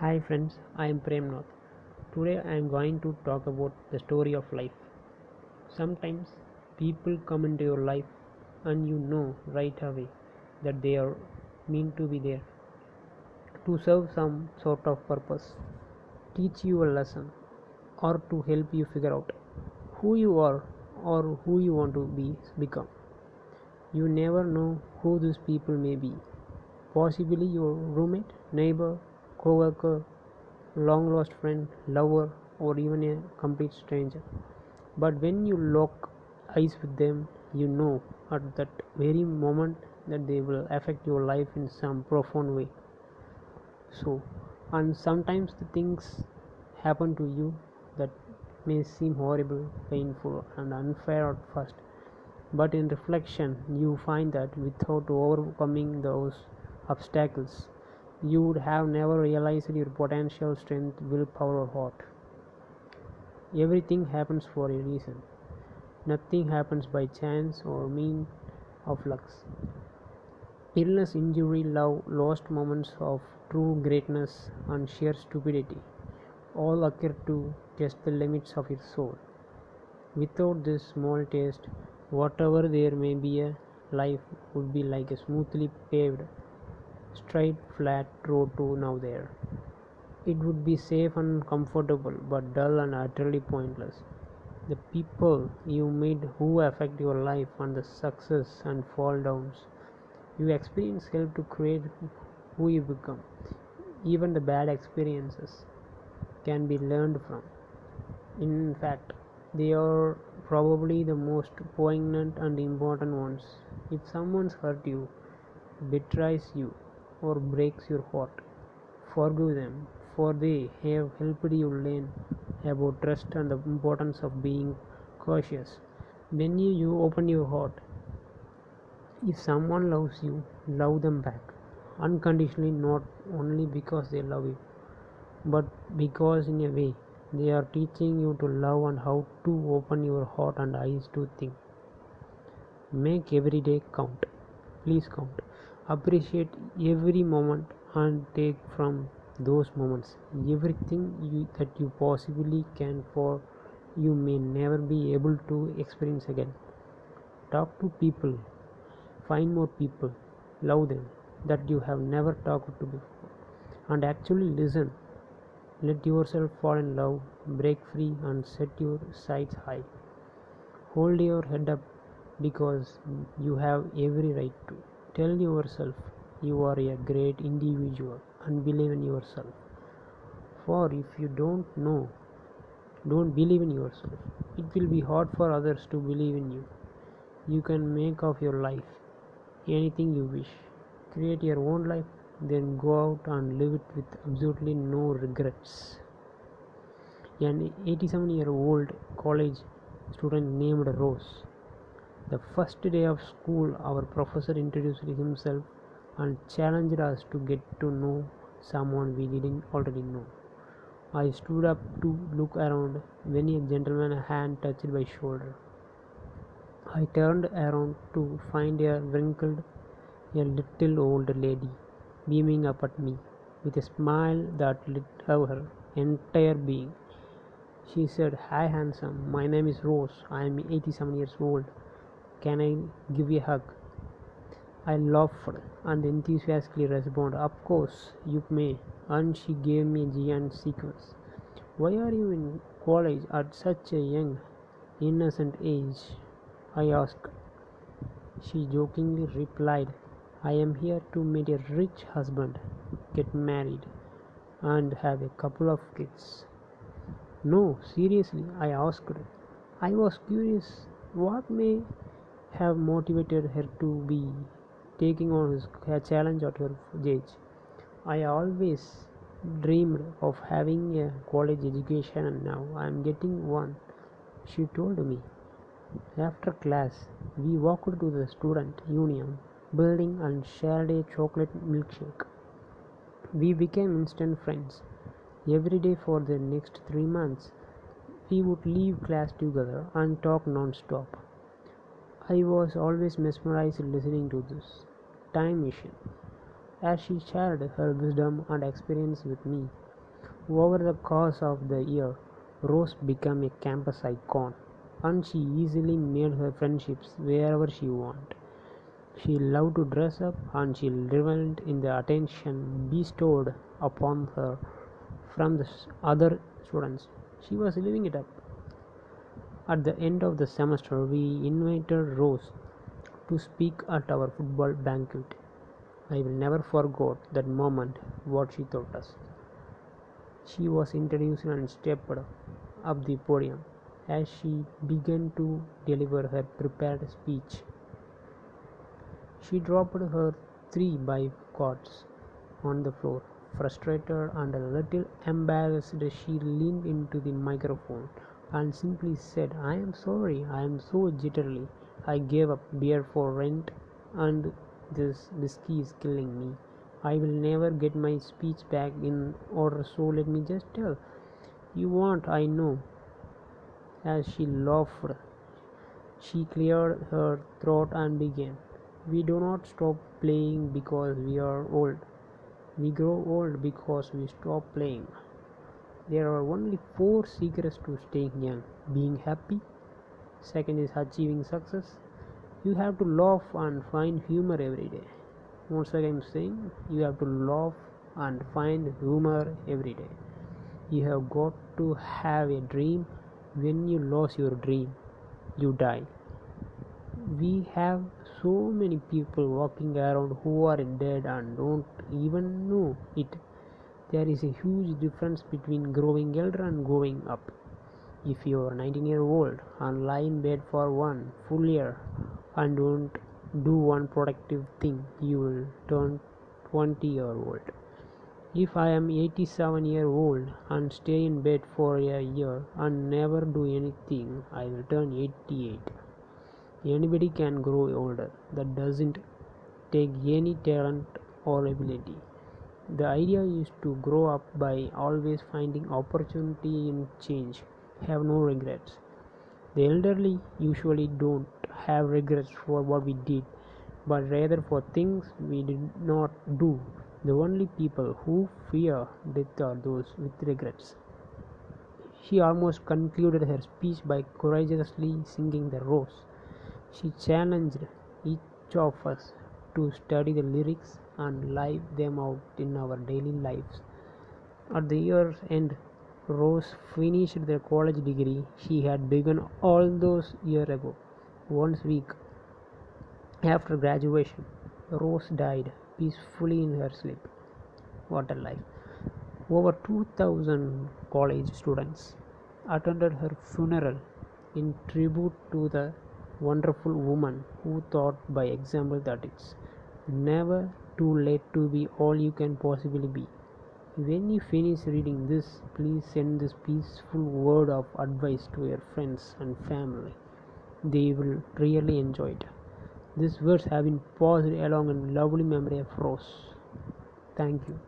Hi friends, I am Premnath. Today I am going to talk about the story of life. Sometimes people come into your life and you know right away that they are meant to be there to serve some sort of purpose, teach you a lesson, or to help you figure out who you are or who you want to be become. You never know who these people may be. Possibly your roommate, neighbor, co-worker, long lost friend, lover, or even a complete stranger. But when you lock eyes with them, you know at that very moment that they will affect your life in some profound way. So, and sometimes the things happen to you that may seem horrible, painful, and unfair at first. But in reflection, you find that without overcoming those obstacles, you would have never realized your potential strength, willpower, or heart. Everything happens for a reason. Nothing happens by chance or mean of luck. Illness, injury, love, lost moments of true greatness, and sheer stupidity all occur to test the limits of your soul. Without this small taste, whatever there may be a life would be like a smoothly paved, straight, flat road to now there. It would be safe and comfortable, but dull and utterly pointless. The people you meet who affect your life and the success and fall downs you experience help to create who you become. Even the bad experiences can be learned from. In fact, they are probably the most poignant and important ones. If someone's hurt you, betrays you, or breaks your heart, forgive them, for they have helped you learn about trust and the importance of being cautious. When you, open your heart, if someone loves you, love them back unconditionally, not only because they love you, but because in a way they are teaching you to love and how to open your heart and eyes to think. Make every day count. Please count. Appreciate every moment and take from those moments everything you, that you possibly can for you may never be able to experience again. Talk to people. Find more people. Love them that you have never talked to before. And actually listen let yourself fall in love, break free, and set your sights high. Hold your head up because you have every right to. Tell yourself you are a great individual and believe in yourself. For if you don't know, don't believe in yourself, it will be hard for others to believe in you. You can make of your life anything you wish. Create your own life then go out and live it with absolutely no regrets. An 87 year old college student named Rose. The first day of school, our professor introduced himself and challenged us to get to know someone we didn't already know. I stood up to look around when a gentleman hand touched my shoulder. I turned around to find a wrinkled, a little old lady beaming up at me with a smile that lit up her entire being. She said, Hi, handsome. My name is Rose. I am 87 years old. Can I give you a hug? I laughed and enthusiastically responded, Of course, you may. And she gave me a giant sequence. Why are you in college at such a young, innocent age? I asked. She jokingly replied, I am here to meet a rich husband, get married, and have a couple of kids. No, seriously, I asked. I was curious what may have motivated her to be taking on his challenge at her age. I always dreamed of having a college education and now I am getting one, she told me. After class, we walked to the student union building and shared a chocolate milkshake. We became instant friends. Every day for the next three months, we would leave class together and talk non stop. I was always mesmerized listening to this time machine. As she shared her wisdom and experience with me, Over the course of the year, Rose became a campus icon, and she easily made her friendships wherever she went. She loved to dress up, and she revelled in the attention bestowed upon her from the other students. She was living it up. At the end of the semester, we invited Rose to speak at our football banquet. I will never forget that moment, what she taught us. She was introduced and stepped up the podium as she began to deliver her prepared speech. She dropped her three by cards on the floor. Frustrated and a little embarrassed, she leaned into the microphone and simply said, I am sorry, I am so jittery. I gave up beer for rent and this whiskey is killing me. I will never get my speech back in order, so let me just tell. You want, I know. As she laughed, she cleared her throat and began. We do not stop playing because we are old. We grow old because we stop playing. There are only four secrets to staying young. Being happy, second is achieving success, you have to laugh and find humor every day. Once again i'm saying you have to laugh and find humor every day. You have got to have a dream. When you lose your dream you die. We have so many people walking around who are dead and don't even know it there is a huge difference between growing elder and growing up. If you are 19 year old and lie in bed for one full year and don't do one productive thing you will turn 20 year old if i am 87 year old and stay in bed for a year and never do anything i will turn 88 anybody can grow older. That doesn't take any talent or ability the idea is to grow up by always finding opportunity in change have no regrets the elderly usually don't have regrets for what we did, but rather for things we did not do. The only people who fear death are those with regrets. She almost concluded her speech by courageously singing the rose. She challenged each of us to study the lyrics and live them out in our daily lives. At the year's end, Rose finished the college degree she had begun all those years ago. One week after graduation, Rose died peacefully in her sleep. What a life! Over 2000 college students attended her funeral in tribute to the wonderful woman who taught by example that it's never too late to be all you can possibly be. When you finish reading this, please send this peaceful word of advice to your friends and family. They will really enjoy it. These words have been passed along in lovely memory of Rose. Thank you.